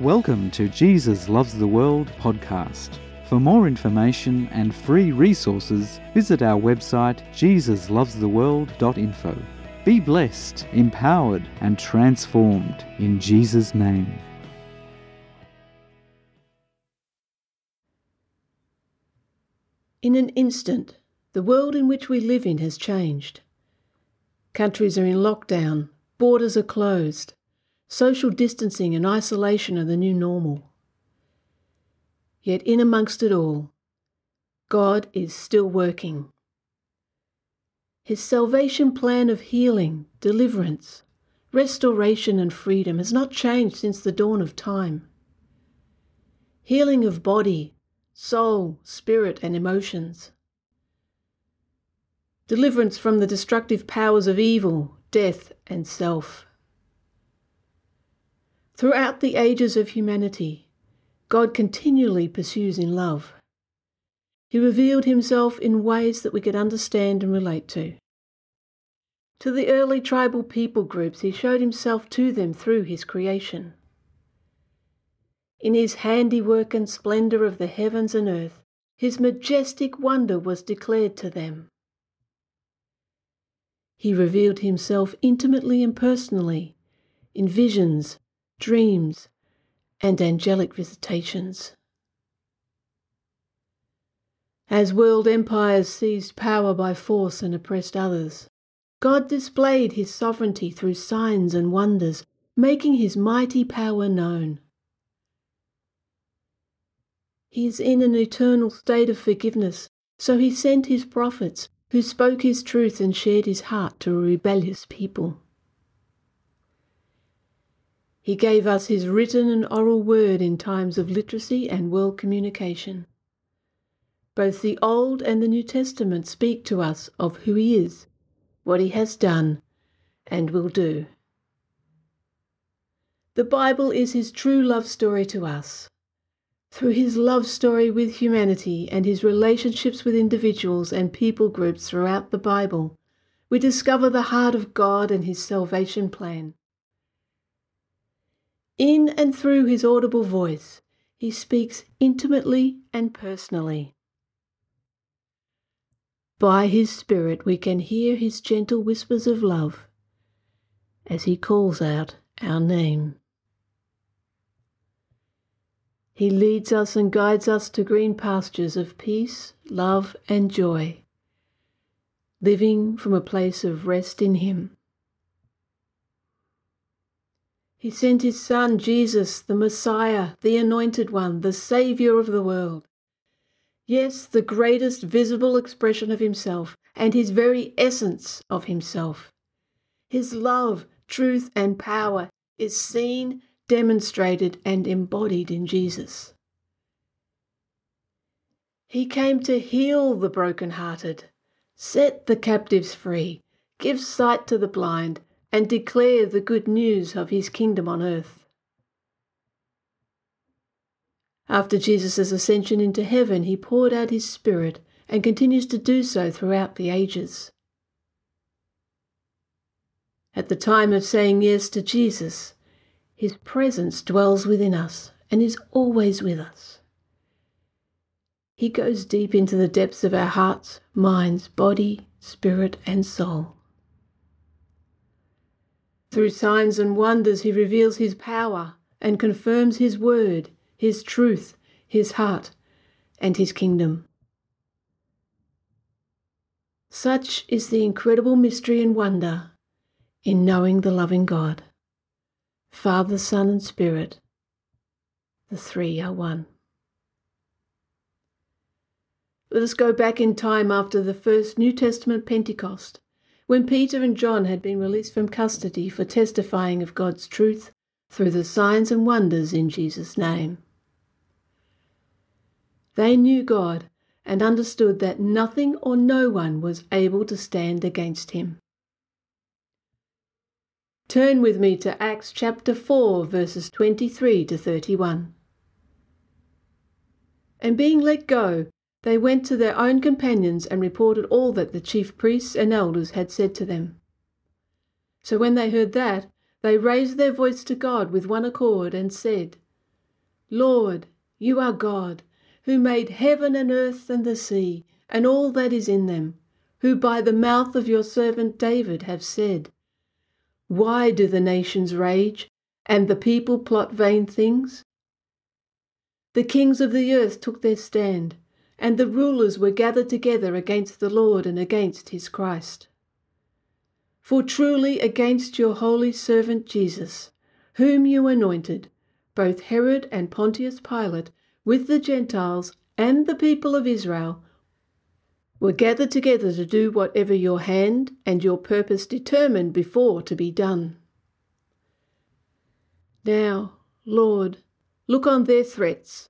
Welcome to Jesus Loves the World podcast. For more information and free resources, visit our website jesuslovestheworld.info. Be blessed, empowered, and transformed in Jesus' name. In an instant, the world in which we live in has changed. Countries are in lockdown, borders are closed, social distancing and isolation are the new normal. Yet, in amongst it all, God is still working. His salvation plan of healing, deliverance, restoration, and freedom has not changed since the dawn of time. Healing of body, soul, spirit, and emotions. Deliverance from the destructive powers of evil, death, and self. Throughout the ages of humanity, God continually pursues in love. He revealed himself in ways that we could understand and relate to. To the early tribal people groups, he showed himself to them through his creation. In his handiwork and splendour of the heavens and earth, his majestic wonder was declared to them. He revealed himself intimately and personally in visions, dreams, and angelic visitations. As world empires seized power by force and oppressed others, God displayed his sovereignty through signs and wonders, making his mighty power known. He is in an eternal state of forgiveness, so he sent his prophets, who spoke his truth and shared his heart to a rebellious people. He gave us his written and oral word in times of literacy and world communication. Both the Old and the New Testament speak to us of who he is, what he has done, and will do. The Bible is his true love story to us. Through his love story with humanity and his relationships with individuals and people groups throughout the Bible, we discover the heart of God and his salvation plan. In and through his audible voice, he speaks intimately and personally. By his Spirit, we can hear his gentle whispers of love as he calls out our name. He leads us and guides us to green pastures of peace, love, and joy, living from a place of rest in Him. He sent His Son, Jesus, the Messiah, the Anointed One, the Saviour of the world. Yes, the greatest visible expression of Himself and His very essence of Himself. His love, truth, and power is seen demonstrated and embodied in Jesus. He came to heal the broken-hearted, set the captives free, give sight to the blind, and declare the good news of his kingdom on earth. After Jesus' ascension into heaven, he poured out his Spirit and continues to do so throughout the ages. At the time of saying yes to Jesus, his presence dwells within us and is always with us. He goes deep into the depths of our hearts, minds, body, spirit, and soul. Through signs and wonders, he reveals his power and confirms his word, his truth, his heart, and his kingdom. Such is the incredible mystery and wonder in knowing the loving God. Father, Son, and Spirit. The three are one. Let us go back in time after the first New Testament Pentecost, when Peter and John had been released from custody for testifying of God's truth through the signs and wonders in Jesus' name. They knew God and understood that nothing or no one was able to stand against him. Turn with me to Acts chapter 4, verses 23 to 31. And being let go, they went to their own companions and reported all that the chief priests and elders had said to them. So when they heard that, they raised their voice to God with one accord and said, Lord, you are God, who made heaven and earth and the sea, and all that is in them, who by the mouth of your servant David have said, Why do the nations rage, and the people plot vain things? The kings of the earth took their stand, and the rulers were gathered together against the Lord and against his Christ. For truly against your holy servant Jesus, whom you anointed, both Herod and Pontius Pilate, with the Gentiles and the people of Israel, were gathered together to do whatever your hand and your purpose determined before to be done. Now, Lord, look on their threats,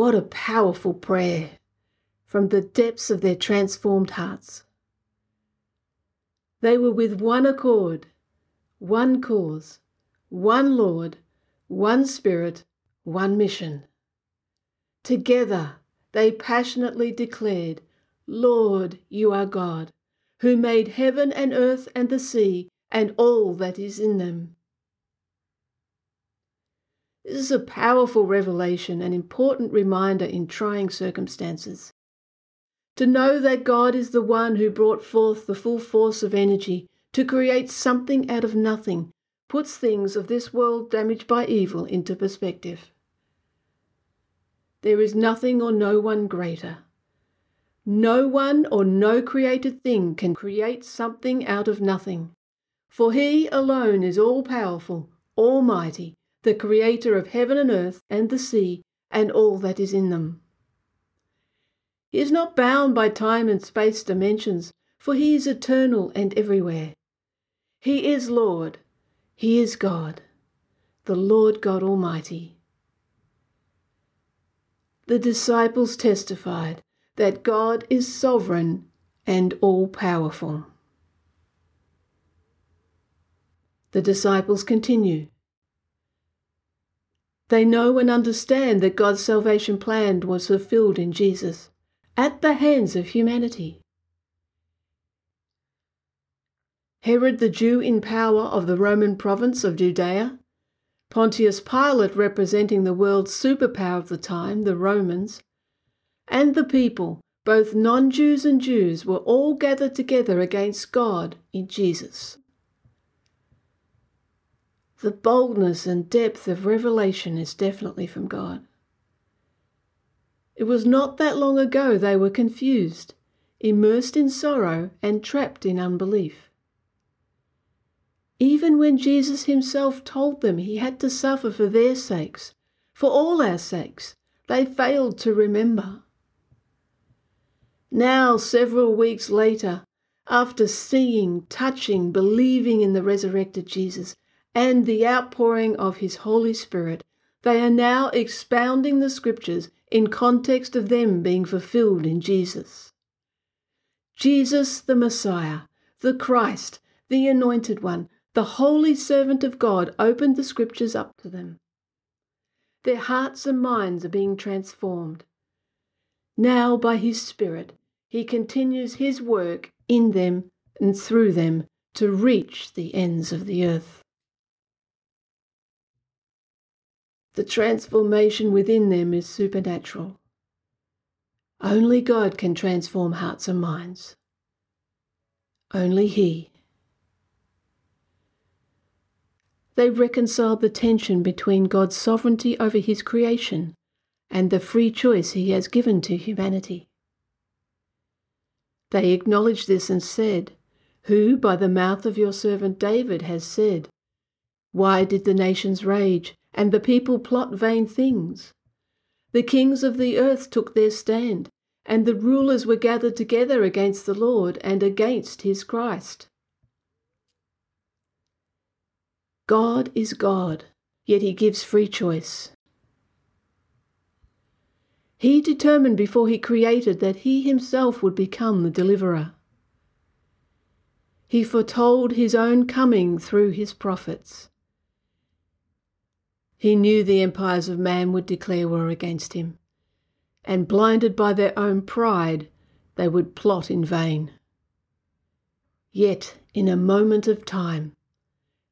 What a powerful prayer from the depths of their transformed hearts. They were with one accord, one cause, one Lord, one Spirit, one mission. Together they passionately declared, Lord, you are God, who made heaven and earth and the sea and all that is in them. This is a powerful revelation, an important reminder in trying circumstances. To know that God is the one who brought forth the full force of energy to create something out of nothing puts things of this world damaged by evil into perspective. There is nothing or no one greater. No one or no created thing can create something out of nothing, for He alone is all powerful, almighty, the creator of heaven and earth and the sea and all that is in them. He is not bound by time and space dimensions, for he is eternal and everywhere. He is Lord, he is God, the Lord God Almighty the disciples testified that God is sovereign and all powerful. The disciples continue. They know and understand that God's salvation plan was fulfilled in Jesus at the hands of humanity. Herod the Jew in power of the Roman province of Judea Pontius Pilate representing the world's superpower of the time, the Romans, and the people, both non Jews and Jews, were all gathered together against God in Jesus. The boldness and depth of revelation is definitely from God. It was not that long ago they were confused, immersed in sorrow, and trapped in unbelief. Even when Jesus himself told them he had to suffer for their sakes, for all our sakes, they failed to remember. Now, several weeks later, after seeing, touching, believing in the resurrected Jesus and the outpouring of his Holy Spirit, they are now expounding the scriptures in context of them being fulfilled in Jesus. Jesus, the Messiah, the Christ, the Anointed One, the holy servant of God opened the scriptures up to them. Their hearts and minds are being transformed. Now, by his Spirit, he continues his work in them and through them to reach the ends of the earth. The transformation within them is supernatural. Only God can transform hearts and minds. Only He. they reconciled the tension between God's sovereignty over his creation and the free choice he has given to humanity. They acknowledged this and said, Who by the mouth of your servant David has said, Why did the nations rage and the people plot vain things? The kings of the earth took their stand, and the rulers were gathered together against the Lord and against his Christ. God is God, yet he gives free choice. He determined before he created that he himself would become the deliverer. He foretold his own coming through his prophets. He knew the empires of man would declare war against him, and blinded by their own pride, they would plot in vain. Yet, in a moment of time,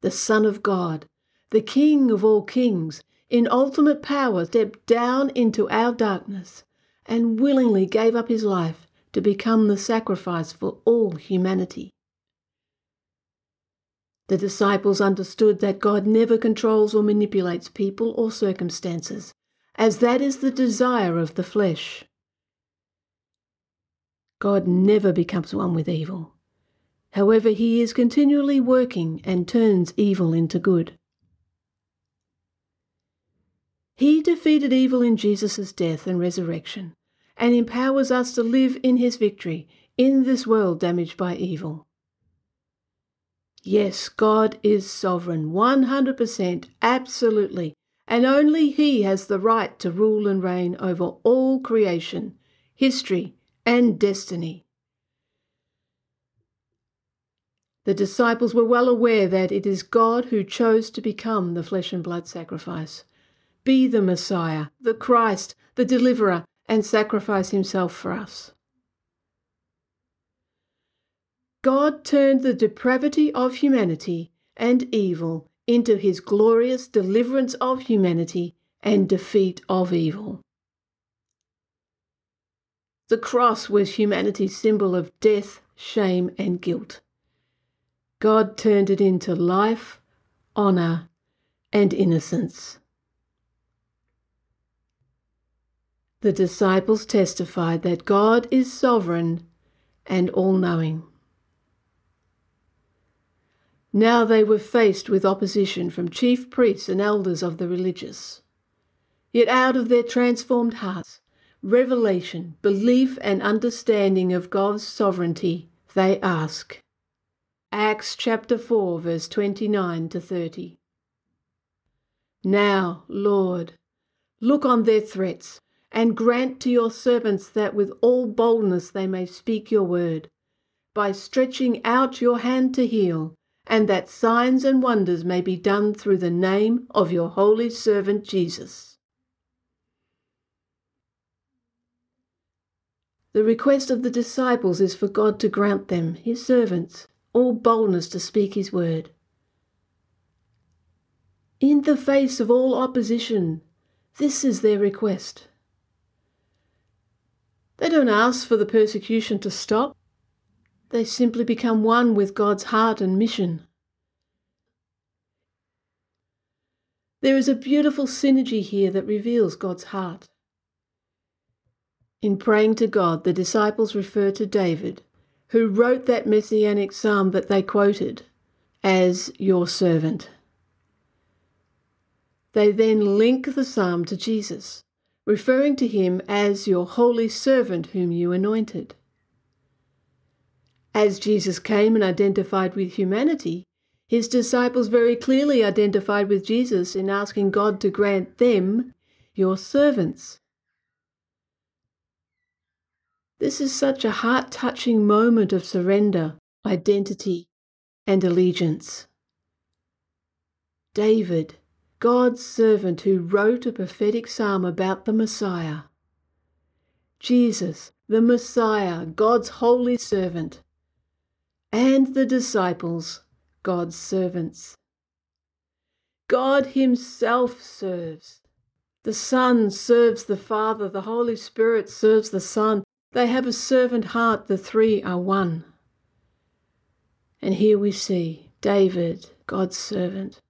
the Son of God, the King of all kings, in ultimate power, stepped down into our darkness and willingly gave up his life to become the sacrifice for all humanity. The disciples understood that God never controls or manipulates people or circumstances, as that is the desire of the flesh. God never becomes one with evil. However, he is continually working and turns evil into good. He defeated evil in Jesus' death and resurrection, and empowers us to live in his victory in this world damaged by evil. Yes, God is sovereign, 100%, absolutely, and only He has the right to rule and reign over all creation, history, and destiny. The disciples were well aware that it is God who chose to become the flesh and blood sacrifice, be the Messiah, the Christ, the Deliverer, and sacrifice himself for us. God turned the depravity of humanity and evil into his glorious deliverance of humanity and defeat of evil. The cross was humanity's symbol of death, shame, and guilt. God turned it into life, honour, and innocence. The disciples testified that God is sovereign and all knowing. Now they were faced with opposition from chief priests and elders of the religious. Yet out of their transformed hearts, revelation, belief, and understanding of God's sovereignty, they ask, Acts chapter 4, verse 29 to 30. Now, Lord, look on their threats, and grant to your servants that with all boldness they may speak your word, by stretching out your hand to heal, and that signs and wonders may be done through the name of your holy servant Jesus. The request of the disciples is for God to grant them, his servants, all boldness to speak his word. In the face of all opposition, this is their request. They don't ask for the persecution to stop. They simply become one with God's heart and mission. There is a beautiful synergy here that reveals God's heart. In praying to God, the disciples refer to David, who wrote that messianic psalm that they quoted, as your servant. They then link the psalm to Jesus, referring to him as your holy servant whom you anointed. As Jesus came and identified with humanity, his disciples very clearly identified with Jesus in asking God to grant them your servants. This is such a heart touching moment of surrender, identity, and allegiance. David, God's servant who wrote a prophetic psalm about the Messiah. Jesus, the Messiah, God's holy servant. And the disciples, God's servants. God Himself serves. The Son serves the Father, the Holy Spirit serves the Son, they have a servant heart, the three are one. And here we see David, God's servant,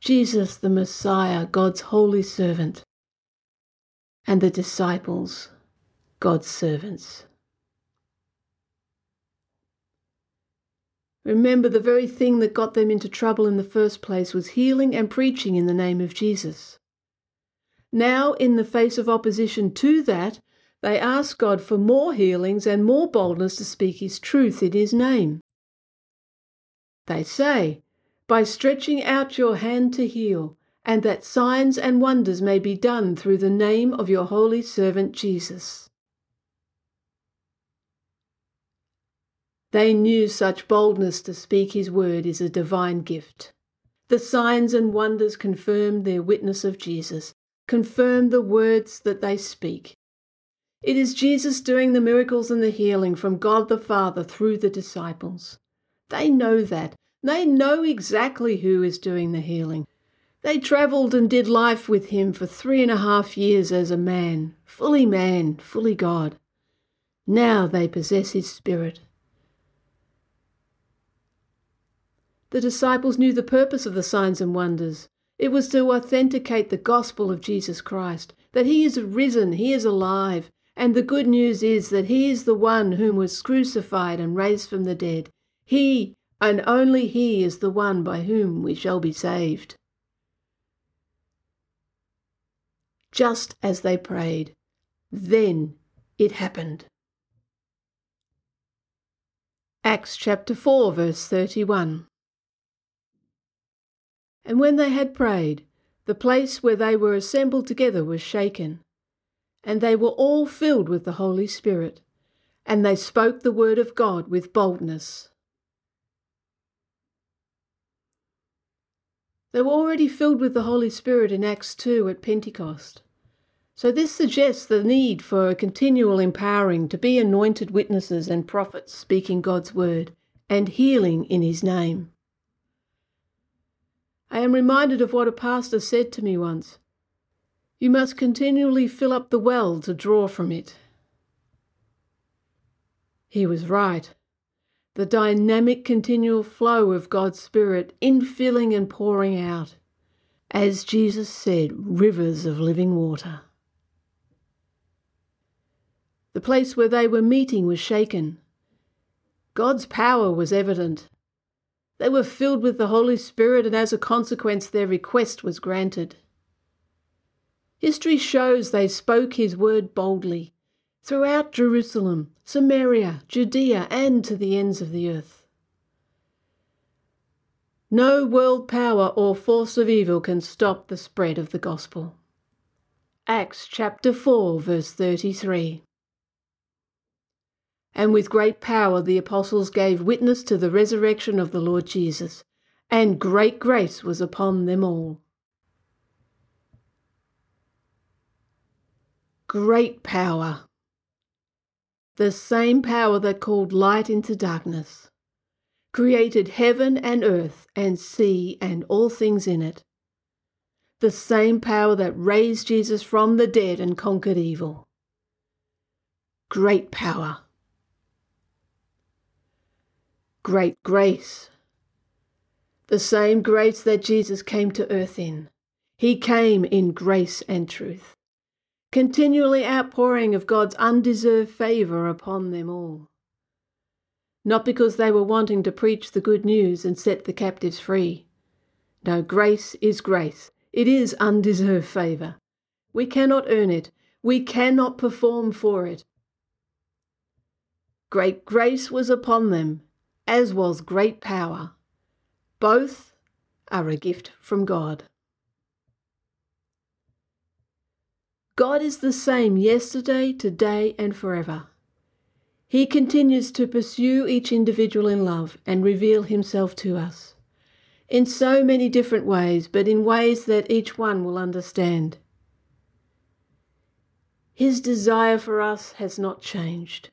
Jesus, the Messiah, God's holy servant, and the disciples, God's servants. Remember, the very thing that got them into trouble in the first place was healing and preaching in the name of Jesus. Now, in the face of opposition to that, they ask God for more healings and more boldness to speak His truth in His name. They say, By stretching out your hand to heal, and that signs and wonders may be done through the name of your holy servant Jesus. They knew such boldness to speak his word is a divine gift. The signs and wonders confirm their witness of Jesus, confirm the words that they speak. It is Jesus doing the miracles and the healing from God the Father through the disciples. They know that. They know exactly who is doing the healing. They travelled and did life with him for three and a half years as a man, fully man, fully God. Now they possess his spirit. The disciples knew the purpose of the signs and wonders. It was to authenticate the gospel of Jesus Christ, that he is risen, he is alive, and the good news is that he is the one whom was crucified and raised from the dead. He, and only he, is the one by whom we shall be saved. Just as they prayed, then it happened. Acts chapter 4, verse 31. And when they had prayed, the place where they were assembled together was shaken, and they were all filled with the Holy Spirit, and they spoke the word of God with boldness. They were already filled with the Holy Spirit in Acts 2 at Pentecost. So this suggests the need for a continual empowering to be anointed witnesses and prophets speaking God's word and healing in his name. I am reminded of what a pastor said to me once. You must continually fill up the well to draw from it. He was right. The dynamic continual flow of God's Spirit infilling and pouring out. As Jesus said, rivers of living water. The place where they were meeting was shaken. God's power was evident. They were filled with the Holy Spirit, and as a consequence, their request was granted. History shows they spoke his word boldly throughout Jerusalem, Samaria, Judea, and to the ends of the earth. No world power or force of evil can stop the spread of the gospel. Acts chapter 4, verse 33. And with great power the apostles gave witness to the resurrection of the Lord Jesus, and great grace was upon them all. Great power. The same power that called light into darkness, created heaven and earth and sea and all things in it. The same power that raised Jesus from the dead and conquered evil. Great power great grace. The same grace that Jesus came to earth in. He came in grace and truth, continually outpouring of God's undeserved favour upon them all. Not because they were wanting to preach the good news and set the captives free. No, grace is grace. It is undeserved favour. We cannot earn it. We cannot perform for it. Great grace was upon them as was great power. Both are a gift from God. God is the same yesterday, today, and forever. He continues to pursue each individual in love and reveal himself to us in so many different ways, but in ways that each one will understand. His desire for us has not changed.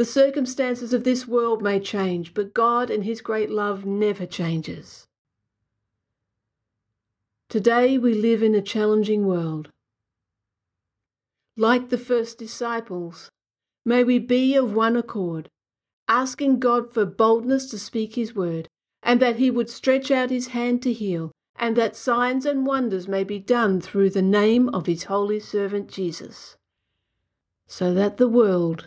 The circumstances of this world may change, but God and His great love never changes. Today we live in a challenging world. Like the first disciples, may we be of one accord, asking God for boldness to speak His word, and that He would stretch out His hand to heal, and that signs and wonders may be done through the name of His holy servant Jesus, so that the world